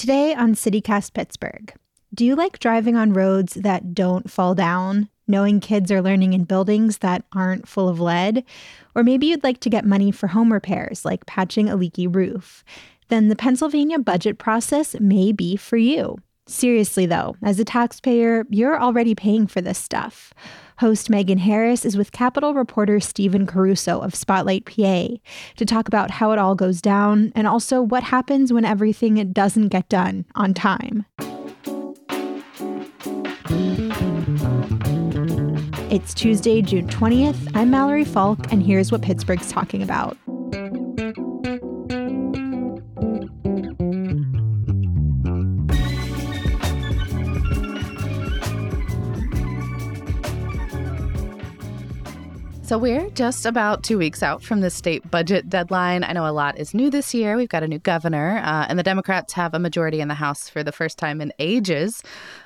Today on CityCast Pittsburgh, do you like driving on roads that don't fall down, knowing kids are learning in buildings that aren't full of lead? Or maybe you'd like to get money for home repairs, like patching a leaky roof. Then the Pennsylvania budget process may be for you. Seriously, though, as a taxpayer, you're already paying for this stuff. Host Megan Harris is with Capitol reporter Stephen Caruso of Spotlight PA to talk about how it all goes down and also what happens when everything doesn't get done on time. It's Tuesday, June 20th. I'm Mallory Falk, and here's what Pittsburgh's talking about. So we're just about two weeks out from the state budget deadline. I know a lot is new this year. We've got a new governor, uh, and the Democrats have a majority in the House for the first time in ages.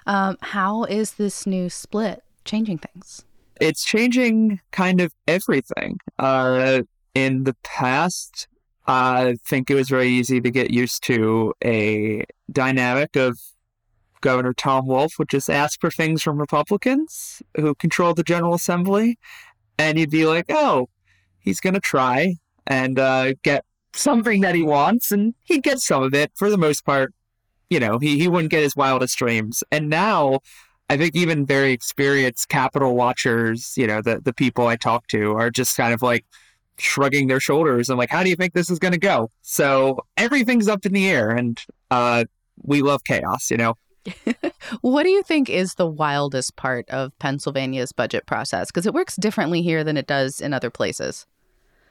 Um, how is this new split changing things? It's changing kind of everything. Uh, in the past, I think it was very easy to get used to a dynamic of Governor Tom Wolf would just ask for things from Republicans who control the General Assembly, and you'd be like, oh, he's going to try and uh, get something that he wants, and he'd get some of it for the most part. You know, he, he wouldn't get his wildest dreams. And now, I think even very experienced capital watchers, you know, the, the people I talk to are just kind of like shrugging their shoulders and like, how do you think this is going to go? So everything's up in the air, and uh, we love chaos, you know? what do you think is the wildest part of Pennsylvania's budget process? Because it works differently here than it does in other places.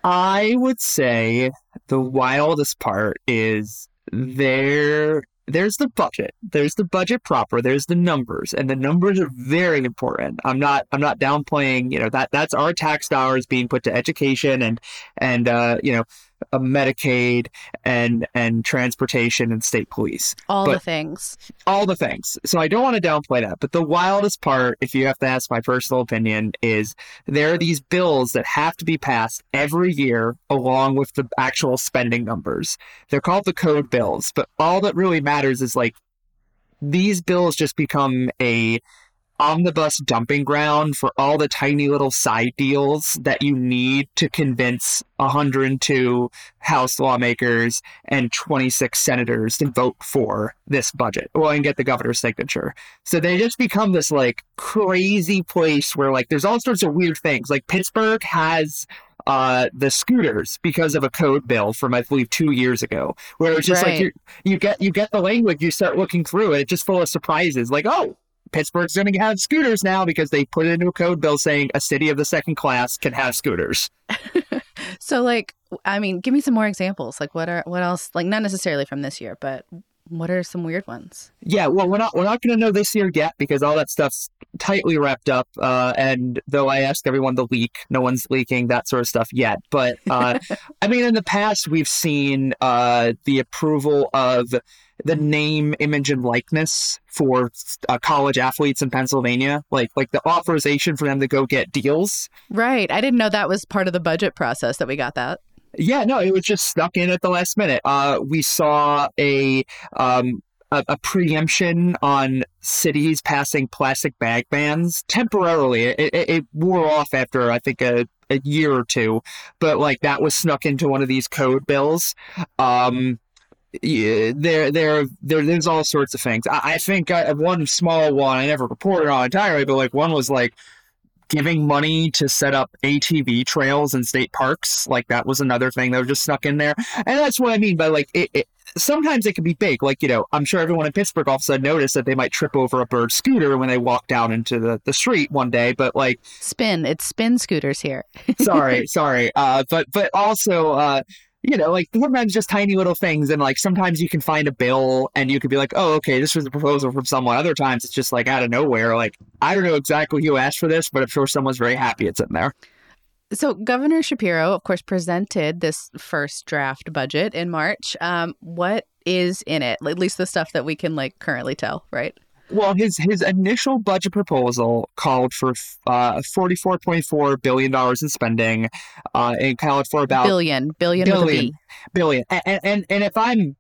I would say the wildest part is there there's the budget. There's the budget proper. There's the numbers, and the numbers are very important. I'm not I'm not downplaying. You know that that's our tax dollars being put to education and and uh, you know uh, Medicaid and and transportation and state police. All but the things. All the things. So I don't want to downplay that. But the wildest part, if you have to ask my personal opinion, is there are these bills that have to be passed every year along with the actual spending numbers. They're called the code bills, but all that really matters is like these bills just become a omnibus dumping ground for all the tiny little side deals that you need to convince 102 House lawmakers and 26 senators to vote for this budget well and get the governor's signature. So they just become this like crazy place where like there's all sorts of weird things. Like Pittsburgh has uh, the scooters because of a code bill from I believe two years ago, where it's just right. like you you get you get the language, you start looking through it, it's just full of surprises. Like, oh, Pittsburgh's going to have scooters now because they put it into a code bill saying a city of the second class can have scooters. so, like, I mean, give me some more examples. Like, what are what else? Like, not necessarily from this year, but what are some weird ones? Yeah, well, we're not we're not going to know this year yet because all that stuff's tightly wrapped up. Uh, and though I asked everyone to leak, no one's leaking that sort of stuff yet. But uh, I mean, in the past, we've seen uh, the approval of the name, image, and likeness for uh, college athletes in Pennsylvania, like like the authorization for them to go get deals. Right. I didn't know that was part of the budget process that we got that. Yeah, no, it was just stuck in at the last minute. Uh, we saw a um, a, a, preemption on cities passing plastic bag bans temporarily. It, it, it wore off after I think a, a year or two, but like that was snuck into one of these code bills. Um, yeah, there, there, there, there's all sorts of things. I, I think I, one small one I never reported on entirely, but like one was like giving money to set up ATV trails in state parks. Like that was another thing that was just snuck in there. And that's what I mean by like it, it sometimes it can be big. Like, you know, I'm sure everyone in Pittsburgh all of a sudden noticed that they might trip over a bird scooter when they walk down into the, the street one day. But like spin, it's spin scooters here. sorry, sorry. Uh, but but also uh, you know, like sometimes just tiny little things. And like sometimes you can find a bill and you could be like, oh, okay, this was a proposal from someone. Other times it's just like out of nowhere. Like, I don't know exactly who asked for this, but I'm sure someone's very happy it's in there. So, Governor Shapiro, of course, presented this first draft budget in March. Um, what is in it? At least the stuff that we can like currently tell, right? Well, his his initial budget proposal called for uh, forty four point four billion dollars in spending. Uh, it called for about billion billion billion billion. And, and and if I'm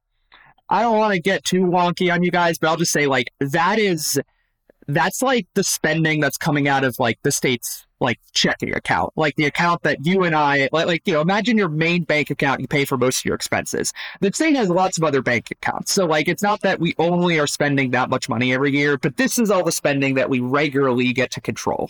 I don't want to get too wonky on you guys, but I'll just say like that is that's like the spending that's coming out of like the state's like checking account, like the account that you and I like, like you know, imagine your main bank account you pay for most of your expenses. The state has lots of other bank accounts. So like it's not that we only are spending that much money every year, but this is all the spending that we regularly get to control.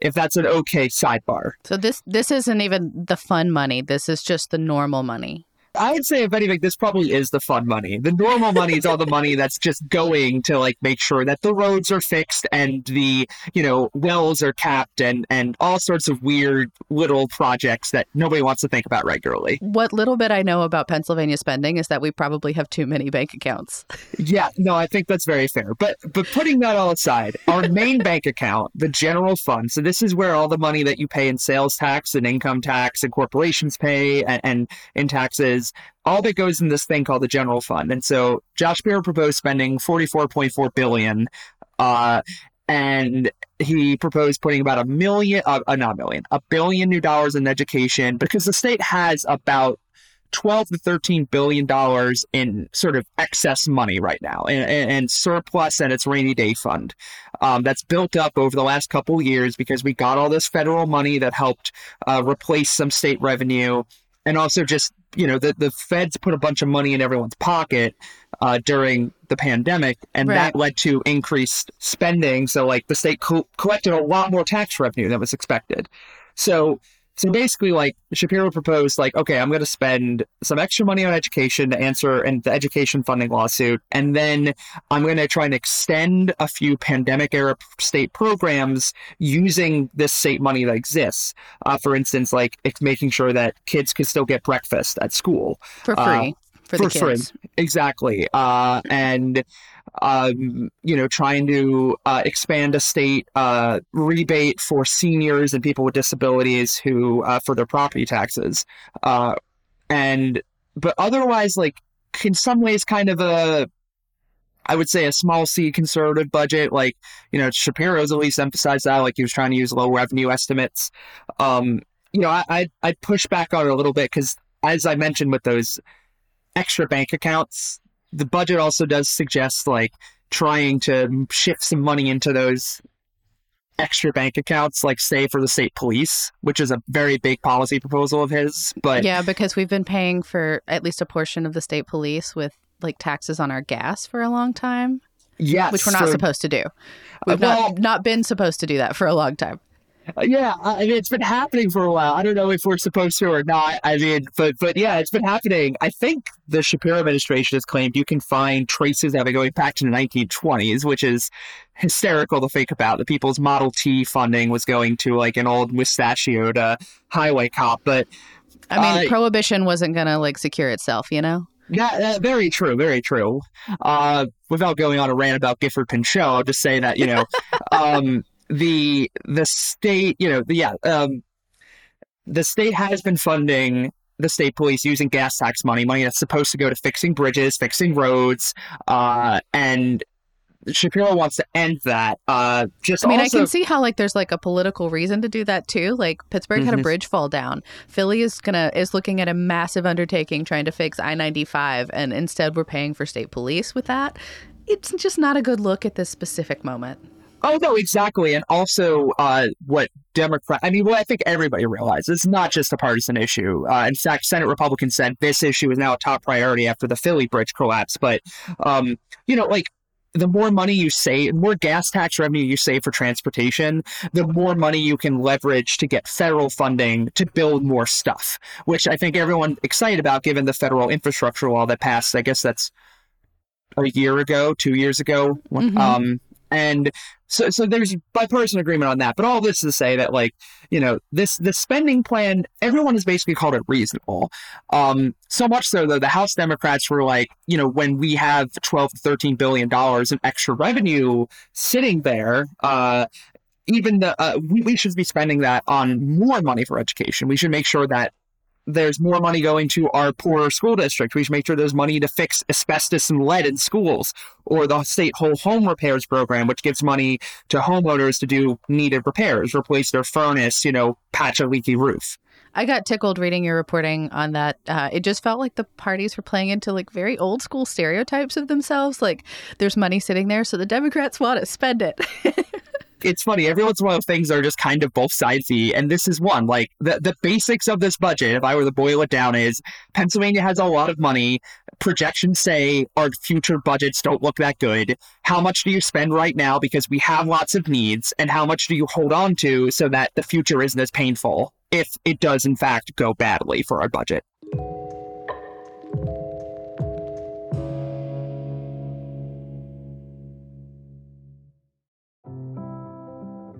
If that's an okay sidebar. So this this isn't even the fun money. This is just the normal money. I would say, if anything, this probably is the fun money. The normal money is all the money that's just going to like make sure that the roads are fixed and the you know wells are capped and and all sorts of weird little projects that nobody wants to think about regularly. What little bit I know about Pennsylvania spending is that we probably have too many bank accounts. Yeah, no, I think that's very fair. But but putting that all aside, our main bank account, the general fund. So this is where all the money that you pay in sales tax and income tax and corporations pay and, and in taxes all that goes in this thing called the general fund. And so Josh Shapiro proposed spending 44.4 billion, uh, and he proposed putting about a million, uh, uh, not a million, a billion new dollars in education because the state has about 12 to 13 billion dollars in sort of excess money right now and, and surplus and its rainy day fund um, that's built up over the last couple years because we got all this federal money that helped uh, replace some state revenue and also just you know the the feds put a bunch of money in everyone's pocket uh, during the pandemic and right. that led to increased spending so like the state co- collected a lot more tax revenue than was expected so so basically, like Shapiro proposed, like, okay, I'm going to spend some extra money on education to answer and the education funding lawsuit, and then I'm going to try and extend a few pandemic era state programs using this state money that exists. Uh, for instance, like it's making sure that kids can still get breakfast at school for free. Uh, for, for free, exactly. Uh, and um, you know, trying to uh, expand a state uh, rebate for seniors and people with disabilities who uh, for their property taxes, uh, and but otherwise, like in some ways, kind of a I would say a small C conservative budget. Like, you know, Shapiro's at least emphasized that, like he was trying to use low revenue estimates. Um, you know, I, I'd, I'd push back on it a little bit because, as I mentioned with those extra bank accounts, the budget also does suggest like trying to shift some money into those extra bank accounts, like say for the state police, which is a very big policy proposal of his. But yeah, because we've been paying for at least a portion of the state police with like taxes on our gas for a long time. Yes, which we're not supposed to do. We've uh, well, not not been supposed to do that for a long time. Uh, yeah, I mean, it's been happening for a while. I don't know if we're supposed to or not. I mean, but but yeah, it's been happening. I think the Shapiro administration has claimed you can find traces of it going back to the 1920s, which is hysterical to think about. The People's Model T funding was going to like an old mustachioed uh, highway cop, but I mean, uh, prohibition wasn't going to like secure itself, you know. Yeah, uh, very true, very true. Uh, without going on a rant about Gifford Pinchot, I'll just say that you know. um, the the state, you know, the, yeah, um, the state has been funding the state police using gas tax money, money that's supposed to go to fixing bridges, fixing roads, uh, and Shapiro wants to end that. Uh, just I mean, also... I can see how like there's like a political reason to do that too. Like Pittsburgh mm-hmm. had a mm-hmm. bridge fall down. Philly is gonna is looking at a massive undertaking trying to fix I ninety five, and instead we're paying for state police with that. It's just not a good look at this specific moment. Oh no, exactly, and also uh, what Democrat. I mean, what I think everybody realizes it's not just a partisan issue. Uh, in fact, Senate Republicans said this issue is now a top priority after the Philly bridge collapse. But um, you know, like the more money you save, the more gas tax revenue you save for transportation, the more money you can leverage to get federal funding to build more stuff, which I think everyone excited about given the federal infrastructure law that passed. I guess that's a year ago, two years ago. Mm-hmm. Um, and so, so there's bipartisan agreement on that. But all this to say that, like, you know, this the spending plan, everyone has basically called it reasonable. Um, so much so that the House Democrats were like, you know, when we have 12 to 13 billion dollars in extra revenue sitting there, uh, even the uh, we, we should be spending that on more money for education. We should make sure that there's more money going to our poorer school district. We should make sure there's money to fix asbestos and lead in schools, or the state whole home repairs program, which gives money to homeowners to do needed repairs, replace their furnace, you know, patch a leaky roof. I got tickled reading your reporting on that. Uh, it just felt like the parties were playing into like very old school stereotypes of themselves. Like there's money sitting there, so the Democrats want to spend it. it's funny. Every once in a while, things are just kind of both sidesy, and this is one. Like the the basics of this budget, if I were to boil it down, is Pennsylvania has a lot of money. Projections say our future budgets don't look that good. How much do you spend right now because we have lots of needs, and how much do you hold on to so that the future isn't as painful if it does in fact go badly for our budget?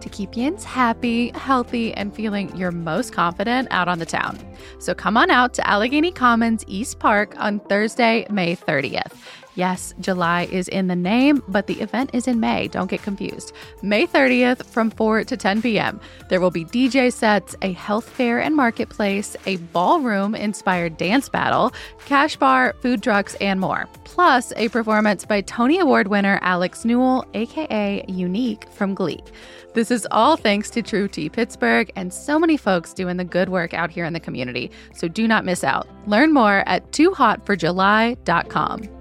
to keep yins happy, healthy, and feeling your most confident out on the town. So come on out to Allegheny Commons East Park on Thursday, May 30th. Yes, July is in the name, but the event is in May. Don't get confused. May 30th from 4 to 10 p.m. There will be DJ sets, a health fair and marketplace, a ballroom inspired dance battle, cash bar, food trucks, and more. Plus, a performance by Tony Award winner Alex Newell, aka Unique from Glee. This is all thanks to TrueT Pittsburgh and so many folks doing the good work out here in the community. So do not miss out. Learn more at toohotforjuly.com.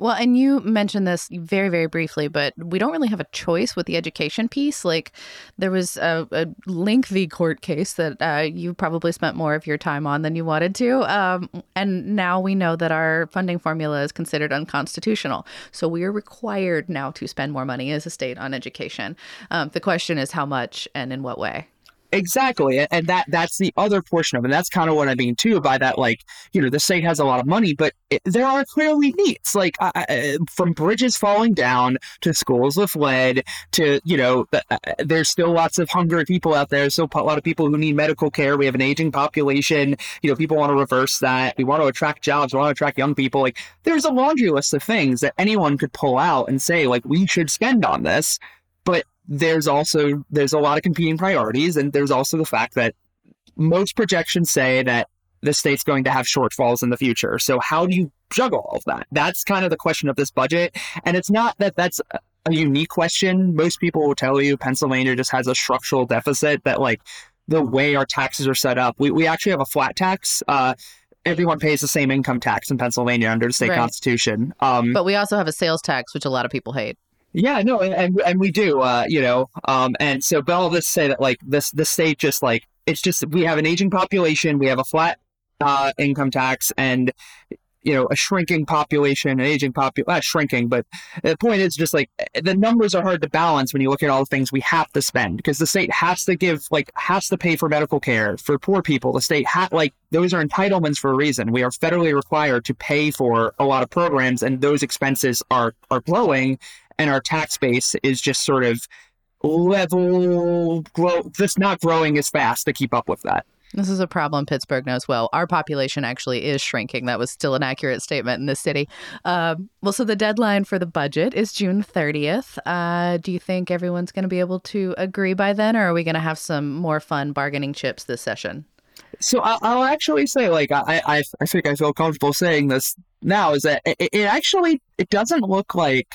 Well, and you mentioned this very, very briefly, but we don't really have a choice with the education piece. Like, there was a, a lengthy court case that uh, you probably spent more of your time on than you wanted to. Um, and now we know that our funding formula is considered unconstitutional. So we are required now to spend more money as a state on education. Um, the question is how much and in what way. Exactly. And that that's the other portion of it. And that's kind of what I mean too by that, like, you know, the state has a lot of money, but it, there are clearly needs, like uh, from bridges falling down to schools with lead to, you know, uh, there's still lots of hungry people out there. So a lot of people who need medical care. We have an aging population. You know, people want to reverse that. We want to attract jobs. We want to attract young people. Like, there's a laundry list of things that anyone could pull out and say, like, we should spend on this. But there's also there's a lot of competing priorities and there's also the fact that most projections say that the state's going to have shortfalls in the future. So how do you juggle all of that? That's kind of the question of this budget and it's not that that's a unique question. Most people will tell you pennsylvania just has a structural deficit that like the way our taxes are set up we, we actually have a flat tax. Uh, everyone pays the same income tax in pennsylvania under the state right. constitution. Um, but we also have a sales tax which a lot of people hate yeah, no, and and we do, uh, you know, um, and so but all this say that like this the state just like it's just we have an aging population, we have a flat uh, income tax, and you know a shrinking population, an aging population, not shrinking, but the point is just like the numbers are hard to balance when you look at all the things we have to spend because the state has to give like has to pay for medical care for poor people. The state ha- like those are entitlements for a reason. We are federally required to pay for a lot of programs, and those expenses are are growing and our tax base is just sort of level grow just not growing as fast to keep up with that. This is a problem Pittsburgh knows well. Our population actually is shrinking. That was still an accurate statement in this city. Um, well, so the deadline for the budget is June 30th. Uh, do you think everyone's going to be able to agree by then, or are we going to have some more fun bargaining chips this session? So I'll, I'll actually say, like, I, I, I think I feel comfortable saying this now is that it, it actually it doesn't look like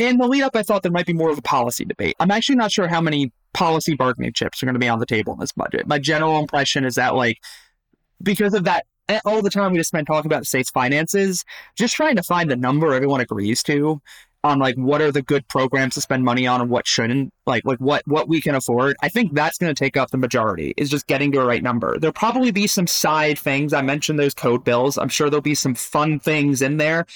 in the lead up, I thought there might be more of a policy debate. I'm actually not sure how many policy bargaining chips are going to be on the table in this budget. My general impression is that, like, because of that, eh, all the time we just spent talking about the state's finances, just trying to find the number everyone agrees to on like what are the good programs to spend money on and what shouldn't like like what what we can afford i think that's going to take up the majority is just getting to a right number there'll probably be some side things i mentioned those code bills i'm sure there'll be some fun things in there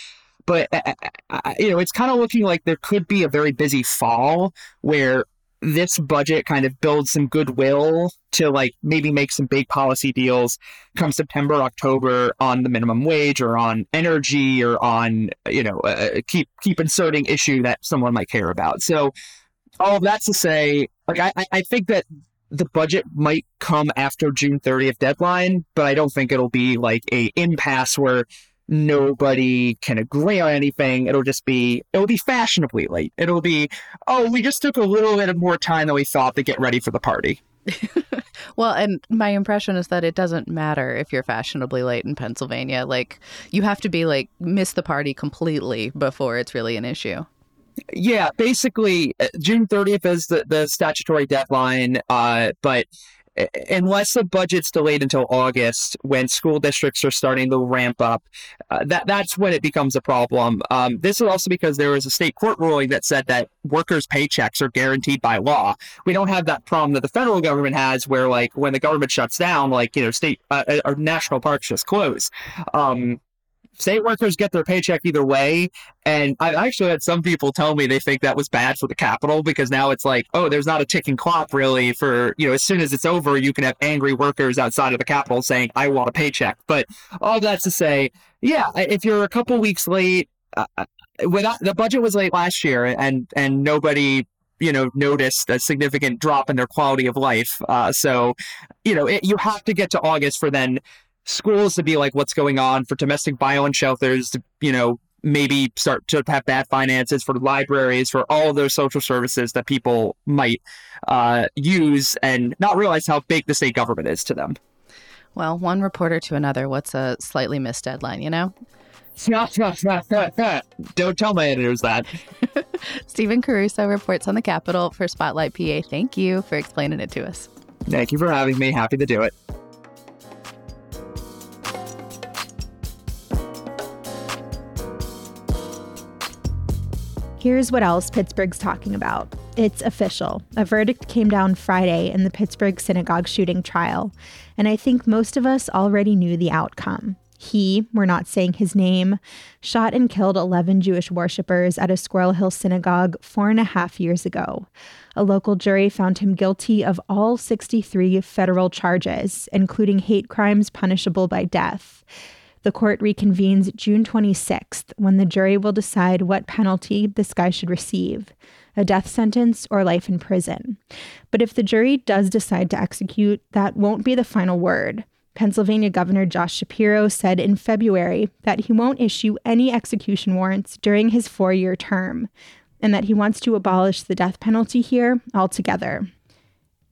but uh, uh, uh, you know, it's kind of looking like there could be a very busy fall where this budget kind of builds some goodwill to like maybe make some big policy deals come September, October on the minimum wage or on energy or on you know uh, keep keep inserting issue that someone might care about. So all of that's to say, like I, I think that the budget might come after June 30th deadline, but I don't think it'll be like a impasse where nobody can agree on anything. It'll just be it'll be fashionably late. It'll be oh, we just took a little bit of more time than we thought to get ready for the party. well, and my impression is that it doesn't matter if you're fashionably late in Pennsylvania. Like you have to be like miss the party completely before it's really an issue. Yeah, basically uh, June 30th is the, the statutory deadline, uh, but unless the budget's delayed until August, when school districts are starting to ramp up, uh, that that's when it becomes a problem. Um, this is also because there was a state court ruling that said that workers' paychecks are guaranteed by law. We don't have that problem that the federal government has, where like when the government shuts down, like you know, state uh, uh or national parks just close. Um, state workers get their paycheck either way. And I actually had some people tell me they think that was bad for the capital because now it's like, oh, there's not a ticking clock really for, you know, as soon as it's over, you can have angry workers outside of the capital saying, I want a paycheck. But all that's to say, yeah, if you're a couple weeks late, uh, uh without, the budget was late last year and, and nobody you know, noticed a significant drop in their quality of life. Uh, so, you know, it, you have to get to August for then schools to be like, what's going on for domestic violence shelters to, you know, maybe start to have bad finances for libraries, for all of those social services that people might uh, use and not realize how big the state government is to them. Well, one reporter to another, what's a slightly missed deadline, you know? Don't tell my editors that. Stephen Caruso reports on the Capitol for Spotlight PA. Thank you for explaining it to us. Thank you for having me. Happy to do it. Here's what else Pittsburgh's talking about. It's official. A verdict came down Friday in the Pittsburgh synagogue shooting trial, and I think most of us already knew the outcome. He, we're not saying his name, shot and killed 11 Jewish worshippers at a Squirrel Hill synagogue four and a half years ago. A local jury found him guilty of all 63 federal charges, including hate crimes punishable by death. The court reconvenes June 26th when the jury will decide what penalty this guy should receive a death sentence or life in prison. But if the jury does decide to execute, that won't be the final word. Pennsylvania Governor Josh Shapiro said in February that he won't issue any execution warrants during his four year term, and that he wants to abolish the death penalty here altogether.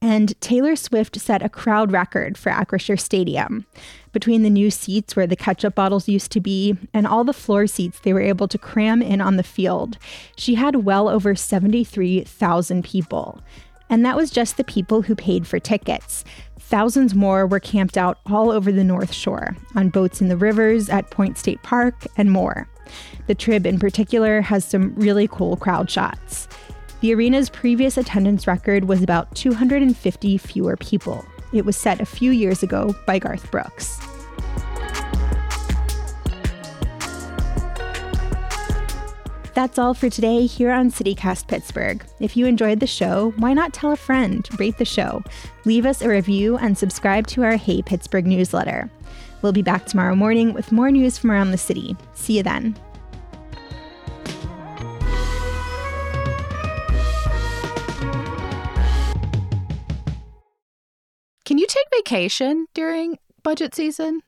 And Taylor Swift set a crowd record for Acrisure Stadium. Between the new seats where the ketchup bottles used to be and all the floor seats they were able to cram in on the field, she had well over 73,000 people. And that was just the people who paid for tickets. Thousands more were camped out all over the North Shore, on boats in the rivers, at Point State Park, and more. The Trib, in particular, has some really cool crowd shots. The arena's previous attendance record was about 250 fewer people. It was set a few years ago by Garth Brooks. That's all for today here on CityCast Pittsburgh. If you enjoyed the show, why not tell a friend, rate the show, leave us a review, and subscribe to our Hey Pittsburgh newsletter. We'll be back tomorrow morning with more news from around the city. See you then. Vacation during budget season?